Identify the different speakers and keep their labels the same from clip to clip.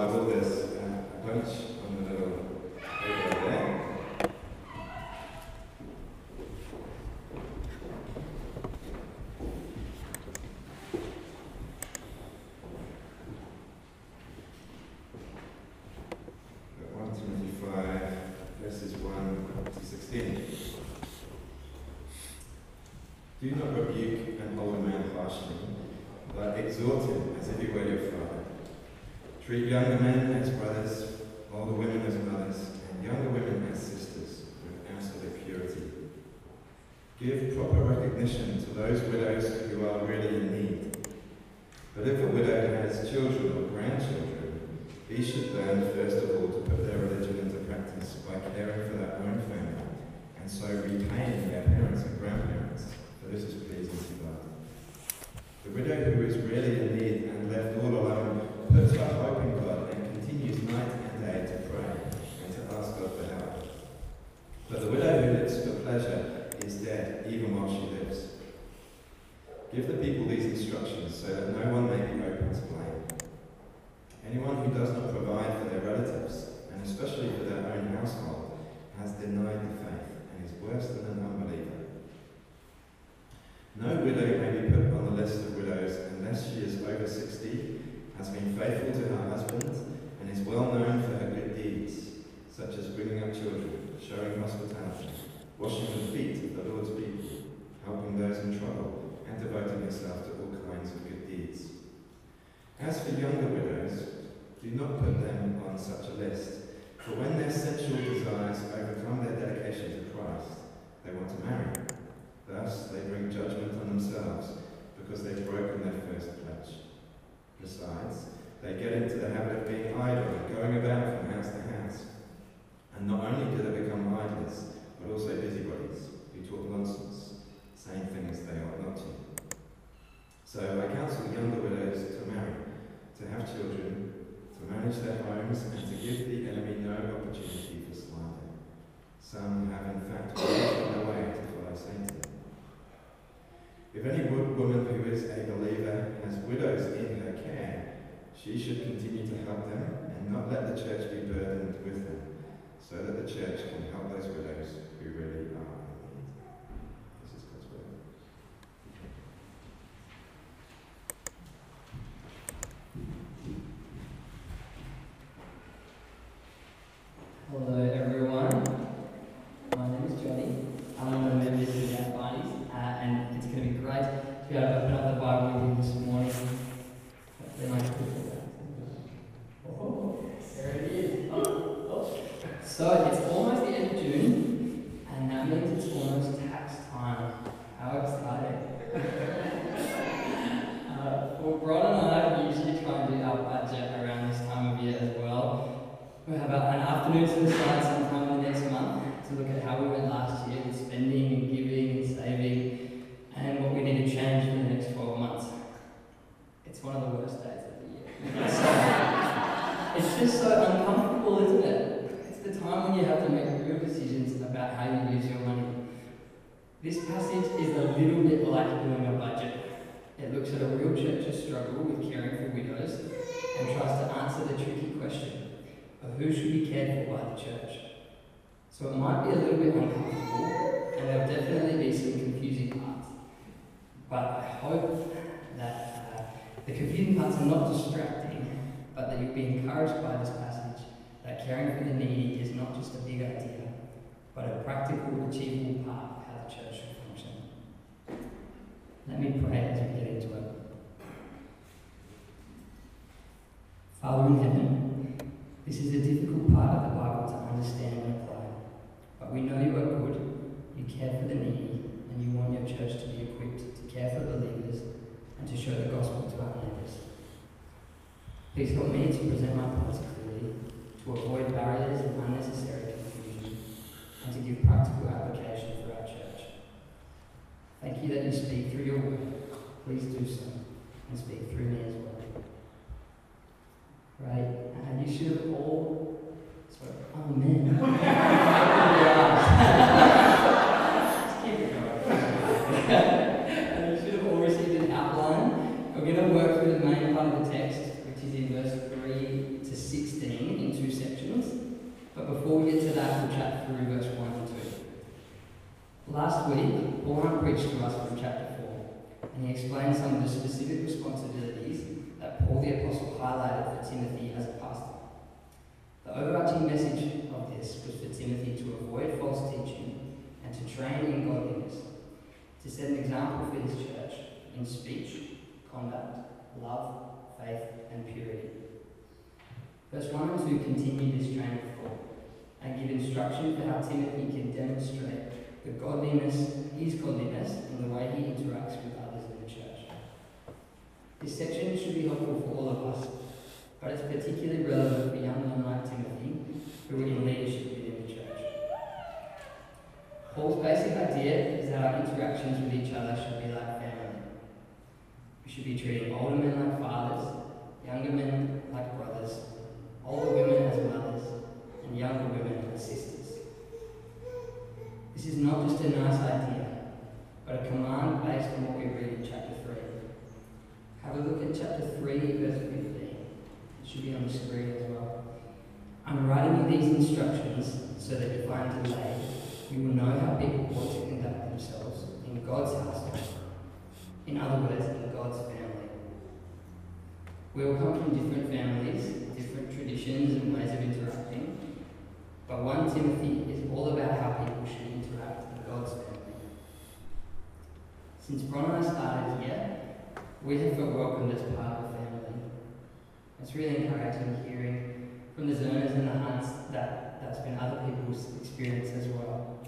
Speaker 1: Bible, there's uh, a bunch on the little paper there. Got 1 Timothy 5, verses 1 to 16. Do not rebuke an older man harshly, but exhort him as if he were your father. Treat younger men as brothers, older women as mothers, and younger women as sisters, with absolute purity. Give proper recognition to those widows who are really in need. But if a widow has children or grandchildren, these should learn first of all to put their religion into practice by caring for their own family, and so repaying their parents and grandparents, for this is pleasing to God. The widow who is really in need and left all alone puts her hope in God and continues night and day to pray and to ask God for help. But the widow who lives for pleasure is dead even while she lives. Give the people these instructions so that no one may be open to blame. Anyone who does not provide for their relatives, and especially for their own household, has denied the faith and is worse than an unbeliever. No widow may be put on the list of widows unless she is over 60, has been faithful to her husband, and is well known for her good deeds, such as bringing up children, showing hospitality, washing the feet of the Lord's people, helping those in trouble, and devoting herself to all kinds of good deeds. As for younger widows, do not put them on such a list, for when their sensual desires overcome their dedication to Christ, they want to marry. Thus, they bring judgment on themselves because they've broken their first pledge. Besides, they get into the habit of being idle and going about from house to house. And not only do they become idlers, but also busybodies who talk nonsense, saying things they ought not to. So I counsel younger widows to marry, to have children, to manage their homes, and to give the enemy no opportunity. Some have in fact gone their way to follow Satan. If any wo- woman who is a believer has widows in her care, she should continue to help them and not let the church be burdened with them, so that the church can help those widows who really are in need. This is God's word.
Speaker 2: Hello everyone, my name is Johnny. I'm one of the members of the Young Barneys, uh, and it's going to be great to be able to open up the Bible with you this morning. Hopefully my Oh, there it is. Oh, oh. So it's almost the end of June, and that means it's almost tax time. How exciting! uh, well, Bron and I usually try and do our budget around this time of year as well. We have a- an afternoon set aside sometime in the next month to look at how we went last year with spending and giving and saving and what we need to change for the next 12 months. It's one of the worst days of the year. it's just so uncomfortable, isn't it? It's the time when you have to make real decisions about how you use your money. This passage is a little bit like doing a budget. It looks at a real church's struggle with caring for widows and tries to answer the tricky question of who should be cared for by the church. So it might be a little bit uncomfortable, and there'll definitely be some confusing parts. But I hope that uh, the confusing parts are not distracting, but that you'll be encouraged by this passage that caring for the needy is not just a big idea, but a practical, achievable part of how the church should function. Let me pray as we get into it. Father in heaven, this is a difficult part of the Bible to understand and apply. But we know you are good, you care for the needy, and you want your church to be equipped to care for believers and to show the gospel to our neighbours. Please help me to present my points clearly, to avoid barriers and unnecessary confusion, and to give practical application for our church. You speak through your word. Please do so, and speak through me as well. Right? And you should all. Sorry. Amen. Just keep it going. and you should have all received an outline. We're going to work through the main part of the text, which is in verse 3 to 6 preached to us from chapter 4, and he explained some of the specific responsibilities that Paul the Apostle highlighted for Timothy as a pastor. The overarching message of this was for Timothy to avoid false teaching and to train in godliness, to set an example for his church in speech, conduct, love, faith, and purity. Verse 1 and 2 continue this train of thought and give instruction for how Timothy can demonstrate the godliness, his godliness, in the way he interacts with others in the church. This section should be helpful for all of us, but it's particularly relevant for young men like Timothy who are in leadership. Paul's basic idea is that our interactions with each other should be like family. We should be treating older men like fathers, younger men like brothers, older women as mothers, and younger women as sisters. This is not just a nice idea, but a command based on what we read in chapter 3. Have a look at chapter 3, verse 15. It should be on the screen as well. I'm writing you these instructions so that I am delayed, you will know how people ought to conduct themselves in God's household. In other words, in God's family. We all come from different families, and ways of interacting, but 1 Timothy is all about how people should interact in God's family. Since Bron and I started here, we have felt welcomed as part of the family. It's really encouraging hearing from the Zerners and the Hunts that that's been other people's experience as well.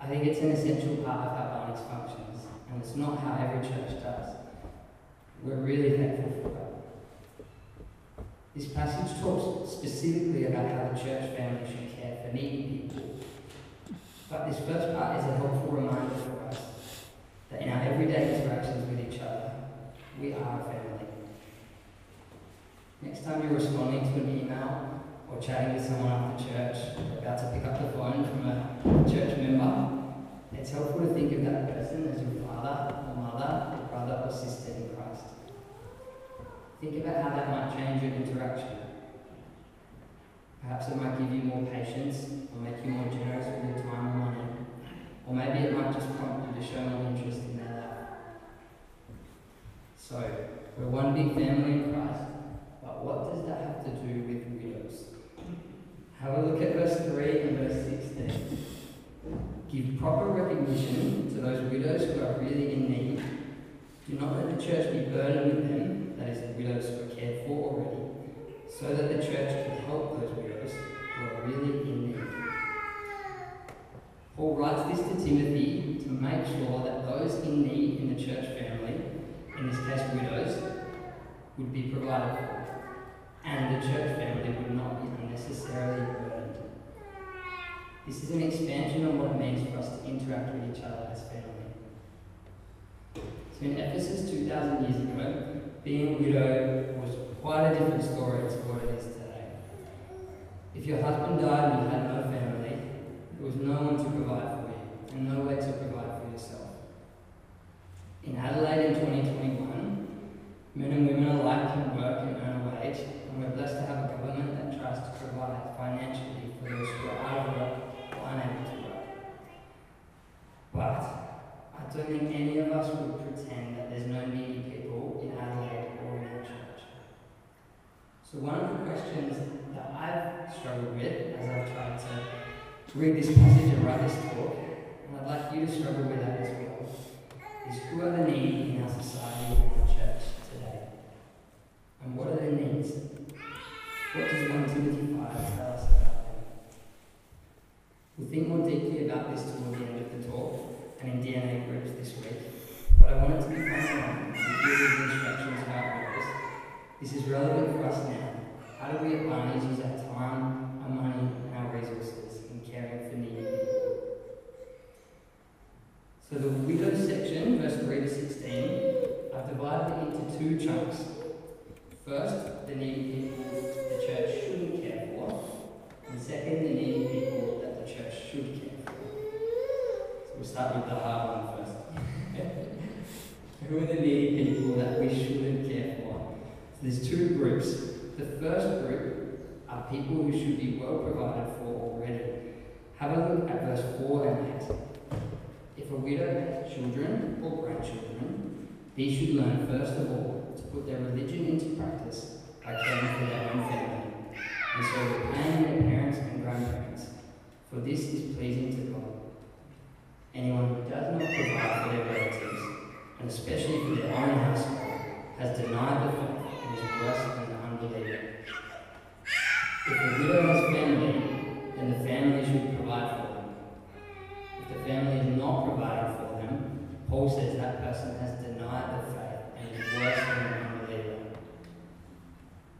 Speaker 2: I think it's an essential part of how Barney's functions, and it's not how every church does. We're really thankful for that. This passage talks specifically about how the church family should care for needy people. But this first part is a helpful reminder for us that in our everyday interactions with each other, we are a family. Next time you're responding to an email or chatting with someone after church, about to pick up the phone from a church member, it's helpful to think of that person as your father or mother or brother or sister in Christ. Think about how that might change your interaction. Perhaps it might give you more patience or make you more generous with your time and money. Or maybe it might just prompt you to show more interest in their life. So, we're one big family in Christ, but what does that have to do with widows? Have a look at verse 3 and verse 16. Give proper recognition to those widows who are really in need. Do not let the church be burdened with them, that is, the widows who are cared for already, so that the church can help those widows who are really in need. Paul writes this to Timothy to make sure that those in need in the church family, in this case widows, would be provided for, and the church family would not be unnecessarily burdened. This is an expansion on what it means for us to interact with each other as family. So in Ephesus 2,000 years ago, being a widow was quite a different story to what it is today. If your husband died and you had no family, there was no one to provide for you and no way to provide for yourself. In Adelaide in 2021, men and women alike can work and earn a wage, and we're blessed to have a government that tries to provide financially for those who are out of work or unable to work. But I don't think any of us would pretend that there's no needy So one of the questions that I've struggled with as I've tried to read this passage and write this talk, and I'd like you to struggle with that as well, is who are the needy in our society and our church today? And what are their needs? What does 1 Timothy 5 tell us about them? We'll think more deeply about this toward the end of the talk and in DNA groups this week, but I wanted to be fun give these instructions. This is relevant for us now. How do we at Barney's use our time, our money, and our resources in caring for needy people? So the widow section, verse 3 to 16, I've divided it into two chunks. First, the needy people the church shouldn't care for, and second, the needy people that the church should care for. So we'll start with the hard one first. Who are the needy people that we? So there's two groups. The first group are people who should be well provided for already. Have a look at verse 4 and 8. If a widow has children or grandchildren, these should learn first of all to put their religion into practice by caring for their own family, and so repaying their parents and grandparents, for this is pleasing to God. Anyone who does not provide for their relatives, and especially for their own household, has denied the faith and than the unbeliever. If a widow has family, then the family should provide for them. If the family is not providing for them, Paul says that person has denied the faith and is worse than an unbeliever.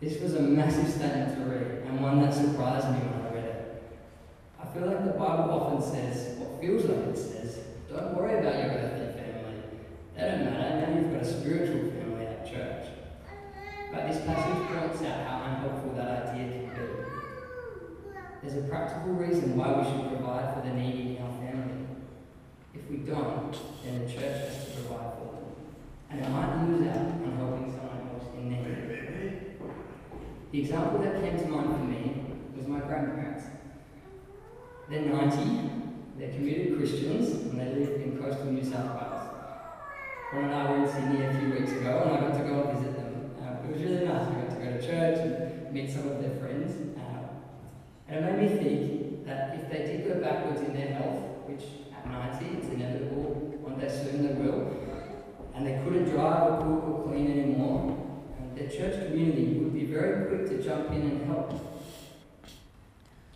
Speaker 2: This was a massive statement to read, and one that surprised me when I read it. I feel like the Bible often says, what feels like it says, don't worry about your earthly family. They don't matter, now you've got a spiritual family at church. But this passage points out how unhelpful that idea can be. There's a practical reason why we should provide for the needy in our family. If we don't, then the church has to provide for them. And it might lose out on helping someone else in need. The example that came to mind for me was my grandparents. They're 90, they're committed Christians, and they live in coastal New South Wales. Bron and I were in Sydney a few weeks ago, and I got to go and visit them. Uh, it was really nice. We got to go to church and meet some of their friends. Uh, and it made me think that if they did go backwards in their health, which at 90 it's inevitable, one day soon they will, and they couldn't drive or cook or clean anymore, and their church community would be very quick to jump in and help.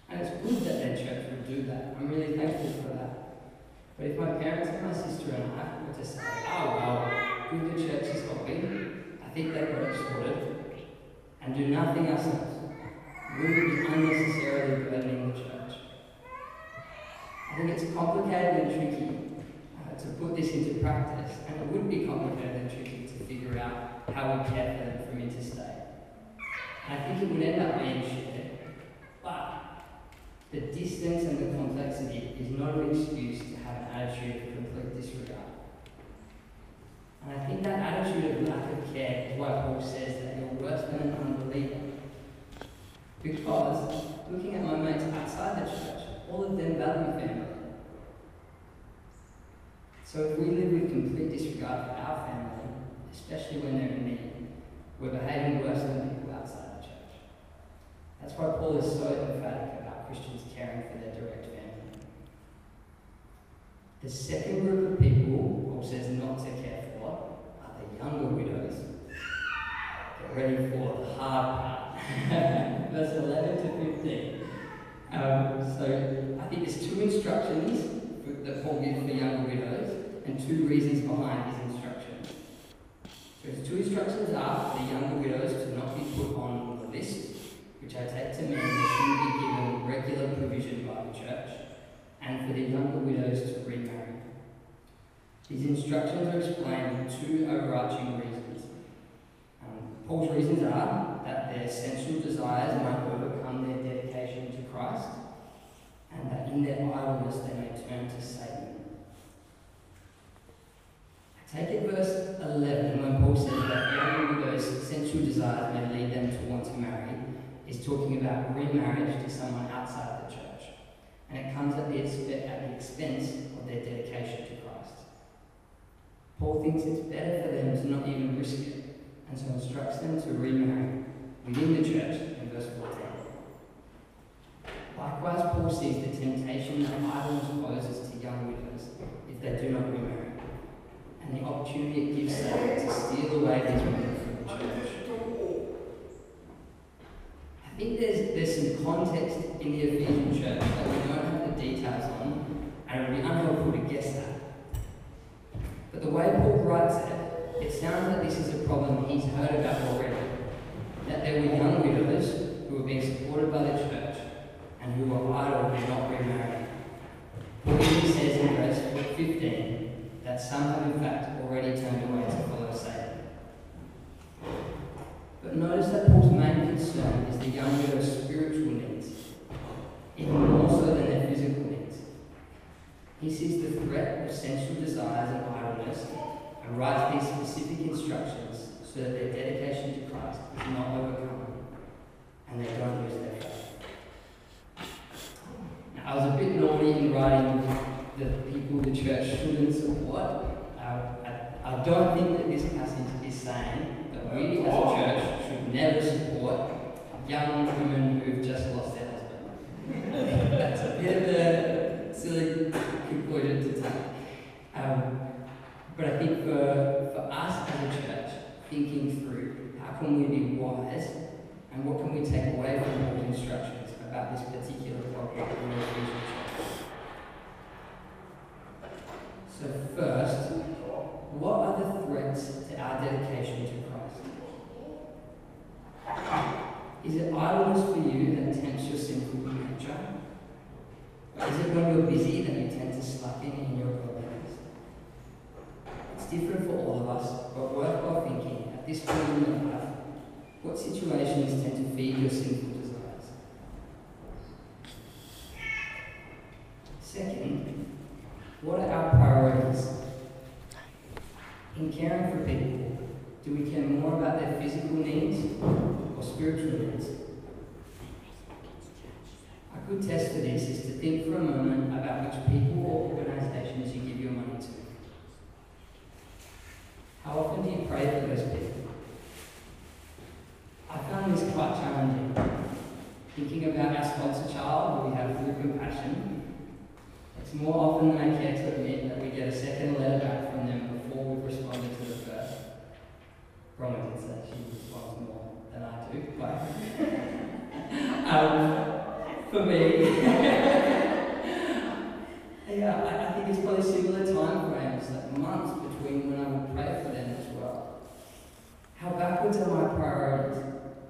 Speaker 2: And it's good that their church would do that. I'm really thankful for that. But if my parents and my sister and I were to say, oh well, good the church is helping, I think they've got it and do nothing ourselves, we would be unnecessarily burdening the church. I think it's complicated and tricky uh, to put this into practice, and it would be complicated and tricky to figure out how we care for them from interstate. And I think it would end up being shared, but the distance and the complexity is not an excuse attitude of complete disregard. And I think that attitude of lack of care is why Paul says that you're worse than an unbeliever. Because looking at my mates outside the church, all of them value family. So if we live with complete disregard for our family, especially when they're in need, we're behaving worse than people outside the church. That's why Paul is so emphatic about Christians caring for their direct family. The second group of people Paul says not to care for are the younger widows. Get ready for the hard part. Verse 11 to 15. Um, so I think there's two instructions that Paul gives for younger widows and two reasons behind his instructions. So his two instructions are for the younger widows to not be put on the list, which I take to mean they should be given regular provision by the church, and for the younger widows to remarry. These instructions are explained in two overarching reasons. Um, Paul's reasons are that their sensual desires might overcome their dedication to Christ, and that in their idleness they may turn to Satan. Take it verse 11 when Paul says that young widows' sensual desires may lead them to want to marry, is talking about remarriage to someone outside the church. And it comes at the, at the expense of their dedication to Christ. Paul thinks it's better for them to not even risk it, and so instructs them to remarry within the church in verse 14. Likewise, Paul sees the temptation that idleness poses to young widows if they do not remarry, and the opportunity it gives Satan to steal away these women from the church. I think there's, there's some context in the Ephesian church that we don't have the details on, and it would be unhelpful to guess that. But the way Paul writes it, it sounds like this is a problem he's heard about already. That there were young widows who were being supported by the church and who were idle and not remarried. Paul even says in verse 15 that some have in fact already turned away to follow Satan. But notice that Paul's main concern is the young widow's spiritual needs, even more so than their physical needs. He sees the threat of sensual desires and idleness and writes these specific instructions so that their dedication to Christ is not overcome and they don't lose their faith. Now, I was a bit naughty in writing the people the church shouldn't support. Uh, I, I don't think that this passage is saying that we as a church should never support young women who've just lost their husband. That's a bit of a conclusion to take. Um, but I think for, for us as a church, thinking through how can we be wise and what can we take away from Paul's instructions about this particular topic in the. So first, what are the threats to our dedication to Christ? Is it idleness for you that tempts your sinful nature? When you're busy then you tend to slacken in your godliness? It's different for all of us, but worthwhile thinking at this point in your life, what situations tend to feed your sinful desires? Second, what are our priorities? In caring for people, do we care more about their physical needs or spiritual needs? A good test for this is to think for a moment about which people or organizations you give your money to. How often do you pray for those people? I found this quite challenging. Thinking about our sponsor child who we have through compassion, it's more often than I care to admit that we get a second letter back from them before we've responded to the first. Roma did say she responds more than I do, but for me, yeah, I, I think it's probably similar time frames, like months between when I would pray for them as well. How backwards are my priorities?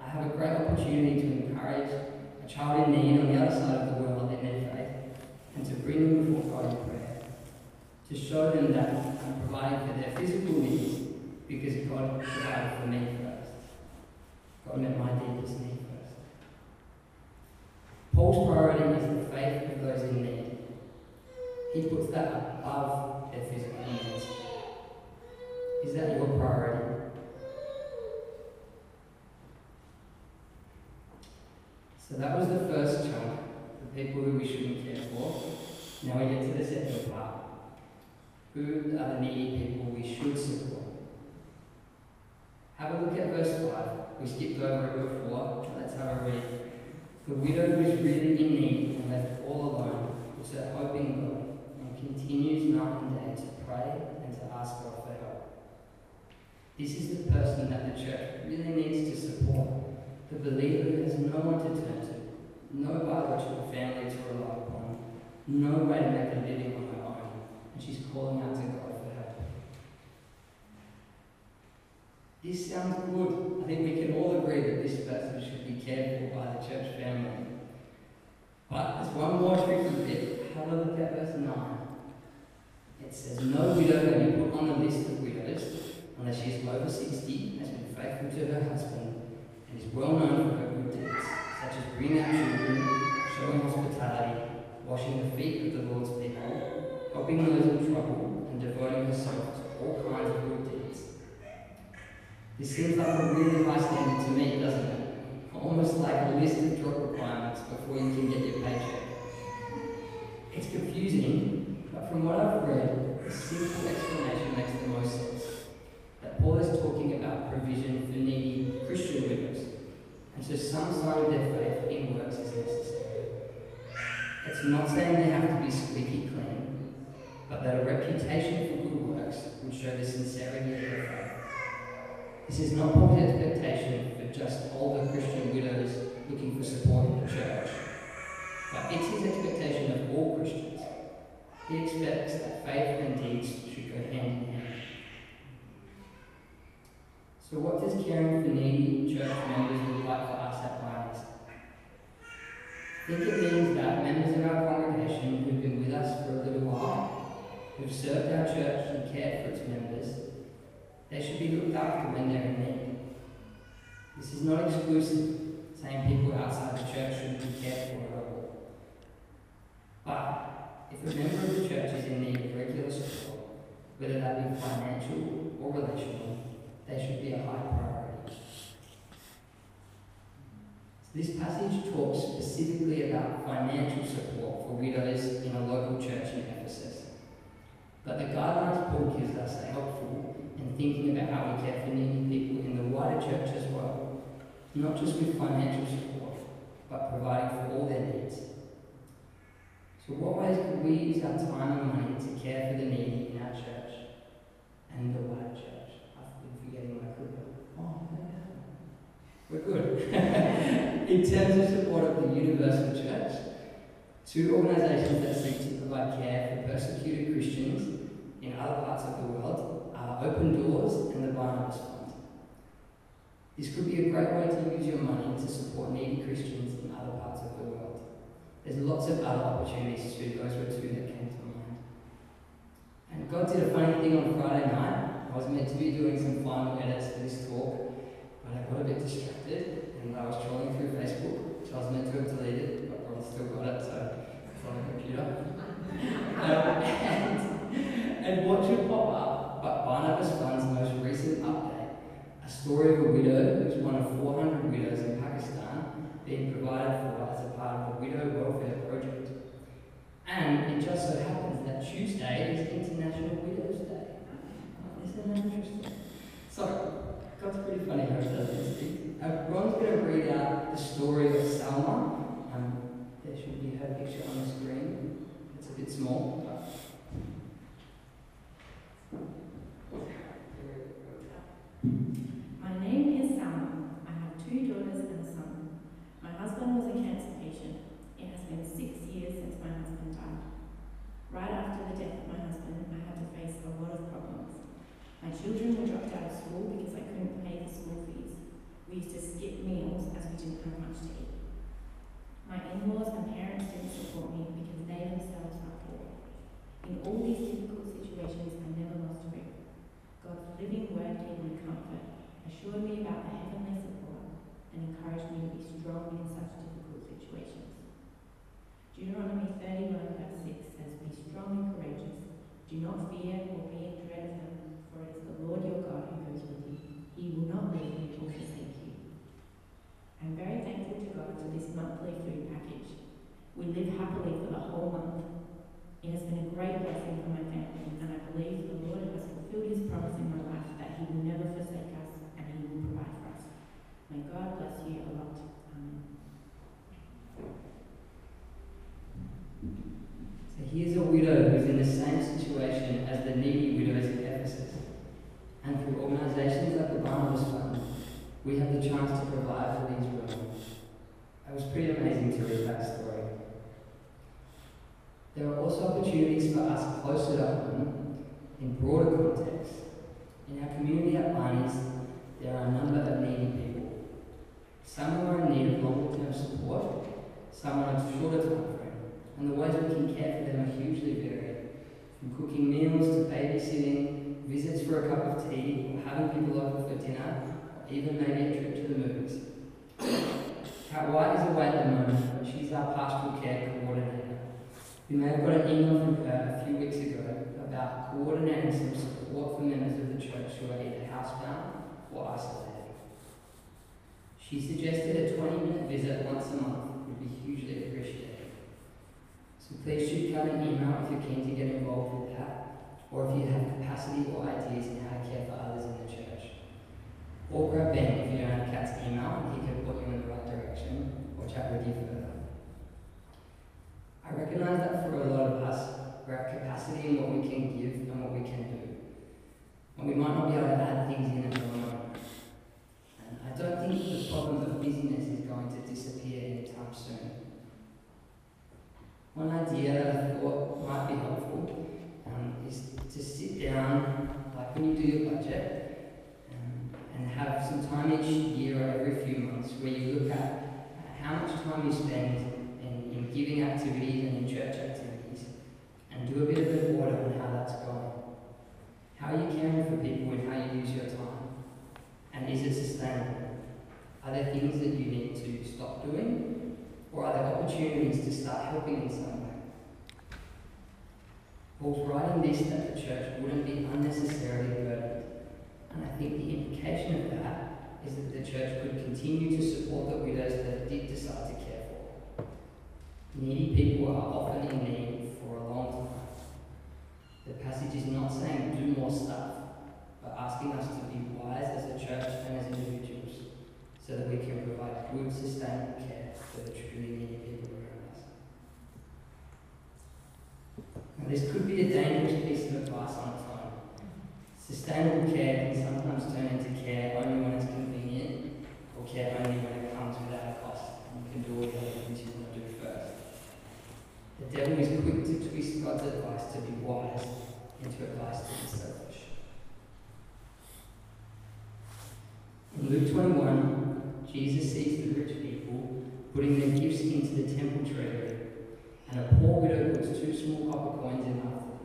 Speaker 2: I have a great opportunity to encourage a child in need on the other side of the world in their faith and to bring them before God in prayer. To show them that I'm providing for their physical needs because God provided for me first. God met my deepest need first. Paul's priority is the faith of those in need. He puts that above their physical needs. Is that your priority? So that was the first chunk, the people who we shouldn't care for. Now we get to the second part. Who are the needy people we should support? Have a look at verse 5. We skipped over it before. Let's have a read. The widow who is really in need and left all alone puts her hope in God and continues night and day to pray and to ask God for help. This is the person that the church really needs to support. The believer has no one to turn to, no biological family to rely upon, no way to make a living on her own, and she's calling out to God This sounds good. I think we can all agree that this person should be cared for by the church family. But there's one more tricky bit. Have a look at verse 9. It says, No widow may be put on the list of widows unless she is over 60, has been faithful to her husband, and is well known for her good deeds, such as bringing up children, showing hospitality, washing the feet of the Lord's people, helping those in trouble, and devoting herself to all kinds of good deeds. This seems like a really high standard to me, doesn't it? Almost like a list of job requirements before you can get your paycheck. It's confusing, but from what I've read, a simple explanation makes the most sense. That Paul is talking about provision for needy Christian widows, and so some sign of their faith in works is necessary. It's not saying they have to be squeaky clean, but that a reputation for good works would show the sincerity of their faith. This is not Paul's expectation for just older Christian widows looking for support in the church, but it's his expectation of all Christians. He expects that faith and deeds should go hand in hand. So, what does caring for needy church members look like for us at Lions? I think it means that members of our congregation who've been with us for a little while, who've served our church and cared for its members, they should be looked after when they're in need. This is not exclusive, saying people outside the church shouldn't be cared for at all. But if a member of the church is in need of regular support, whether that be financial or relational, they should be a high priority. This passage talks specifically about financial support for widows in a local church in Ephesus. But the guidelines Paul gives us are helpful in thinking about how we care for needy people in the wider church as well, not just with financial support, but providing for all their needs. So, what ways could we use our time and money to care for the needy in our church and the wider church? I've been forgetting my clicker. Oh, we're good. in terms of support of the Universal Church, two organisations that seek to provide care for persecuted Christians in other parts of the world are Open Doors and the Barnabas Fund. This could be a great way to use your money to support needy Christians in other parts of the world. There's lots of other opportunities too, those were two that came to mind. And God did a funny thing on Friday night. I was meant to be doing some final edits for this talk, but I got a bit distracted and I was trolling through Facebook, which I was meant to have deleted, but I still got it, so it's on the computer. um, and, and what should pop up but Barnabas Fund's most recent update, a story of a widow who's one of 400 widows in Pakistan being provided for as a part of a widow welfare project. And it just so happens that Tuesday is International Widows Day. Oh, isn't that interesting? So, God's pretty funny how he does these. Uh, Bron's going to read out the story of Salma. Um, there should be her picture on the screen. It's a bit small, but
Speaker 3: My name is Salma. I have two daughters and a son. My husband was a cancer patient. It has been six years since my husband died. Right after the death of my husband, I had to face a lot of problems. My children were dropped out of school because I couldn't pay the school fees. We used to skip meals as we didn't have much to eat. My in-laws and parents didn't support me because they themselves are poor. In all these difficult situations, I never lost hope. God's living word gave me comfort, assured me about the heavenly support, and encouraged me to be strong in such difficult situations. Deuteronomy 31 verse 6 says, Be strong and courageous. Do not fear or be in dread of them, for it is the Lord your God who goes with you. He will not leave you or forsake you. I'm very thankful to God for this monthly food package. We live happily for the whole month. It has been a great blessing for my family, and I believe the Lord has fulfilled his promise in my life that he will never forsake us and he will provide for us. May God bless you a lot. Amen.
Speaker 2: So here's a widow who's in the same situation as the needy widows of Ephesus. And through organisations like the Barnabas Fund, we have the chance to provide for these women. It was pretty amazing to read that story. There are also opportunities for us closer to home in broader context. In our community at Barney's, there are a number of needy people. Some who are in need of longer term support, some on a shorter time frame, and the ways we can care for them are hugely varied. From cooking meals to babysitting, visits for a cup of tea, or having people over for dinner, or even maybe a trip to the movies. Kat White is away at the moment, but she's our pastoral care coordinator. You may have got an email from her a few weeks ago about coordinating some support for members of the church who are either housebound or isolated. She suggested a 20 minute visit once a month would be hugely appreciated. So please shoot Kat an email if you're keen to get involved with that, or if you have capacity or ideas in how to care for others in the church. Or grab Ben if you don't have Kat's email and he can put you in the right direction or chat with you further. I recognise that for a lot of us, we have capacity in what we can give and what we can do. And we might not be able to add things in at the moment. And I don't think the problem of busyness is going to disappear anytime soon. One idea that I thought might be helpful um, is to sit down, like when you do your budget, um, and have some time each year or every few months where you look at how much time you spend giving activities and church activities, and do a bit of an audit on how that's going. How are you caring for people and how you use your time? And is it sustainable? Are there things that you need to stop doing? Or are there opportunities to start helping in some way? Paul's writing this that the church wouldn't be unnecessarily burdened. And I think the implication of that is that the church could continue to support the widows that did decide to. Needy people are often in need for a long time. The passage is not saying do more stuff, but asking us to be wise as a church and as individuals so that we can provide good, sustainable care for the truly needy people around us. Now, this could be a dangerous piece of advice on its own. Sustainable care can sometimes turn into care only when it's convenient, or care only when it comes without a cost, and you can do all the other things you want to do first. The devil is quick to twist God's advice to be wise into advice to be selfish. In Luke 21, Jesus sees the rich people putting their gifts into the temple treasury, and a poor widow puts two small copper coins in after them.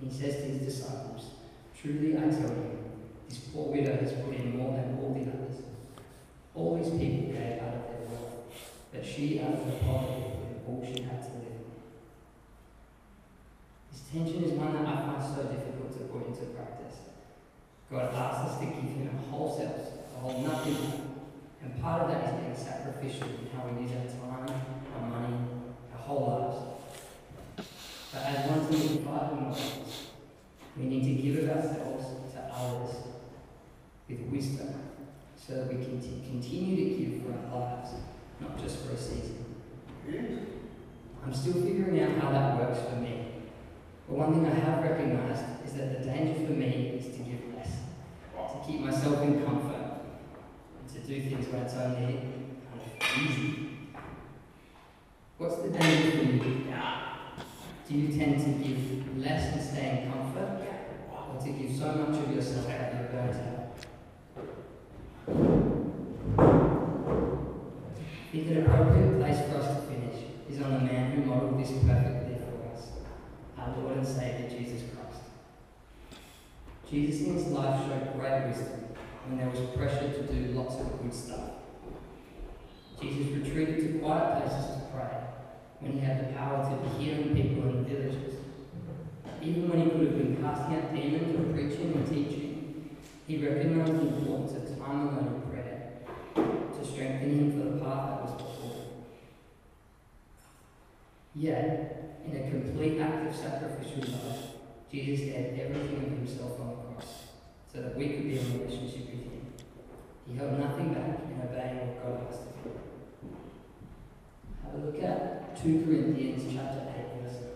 Speaker 2: And he says to his disciples, Truly I tell you, this poor widow has put in more than all the others. All these people gave out of their wealth, but she out of her poverty put all she had to live on. This tension is one that I find so difficult to put into practice. God asks us to give Him a whole self, to hold nothing. And part of that is being sacrificial in how we use our time, our money, our whole lives. But as 1 Timothy 5 reminds us, we need to give of ourselves to others with wisdom so that we can t- continue to give for our lives, not just for a season. I'm still figuring out how that works for me. But one thing I have recognized is that the danger for me is to give less, to keep myself in comfort, and to do things when it's only kind of easy. What's the danger for you? Do you tend to give less and stay in comfort, or to give so much of yourself that you're burnt out? I think an appropriate place for us to finish is on the man who modelled this perfectly for us, our Lord and Saviour Jesus Christ. Jesus in his life showed great wisdom when there was pressure to do lots of good stuff. Jesus retreated to quiet places to pray when he had the power to healing people in villages. Even when he could have been casting out demons or preaching or teaching, he recognized the importance of time alone in prayer to strengthen him for the path that was before. Yet, in a complete act of sacrificial love, Jesus gave everything of himself on so that we could be in relationship with him. He held nothing back in obeying what God asked of him. Have a look at 2 Corinthians chapter 8, verse 9.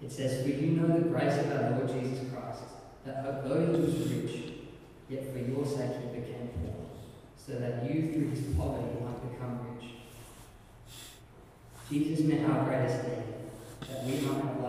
Speaker 2: It says, For you know the grace of our Lord Jesus Christ, that although he was rich, yet for your sake he became poor, so that you through his poverty might become rich. Jesus met our greatest need, that we might have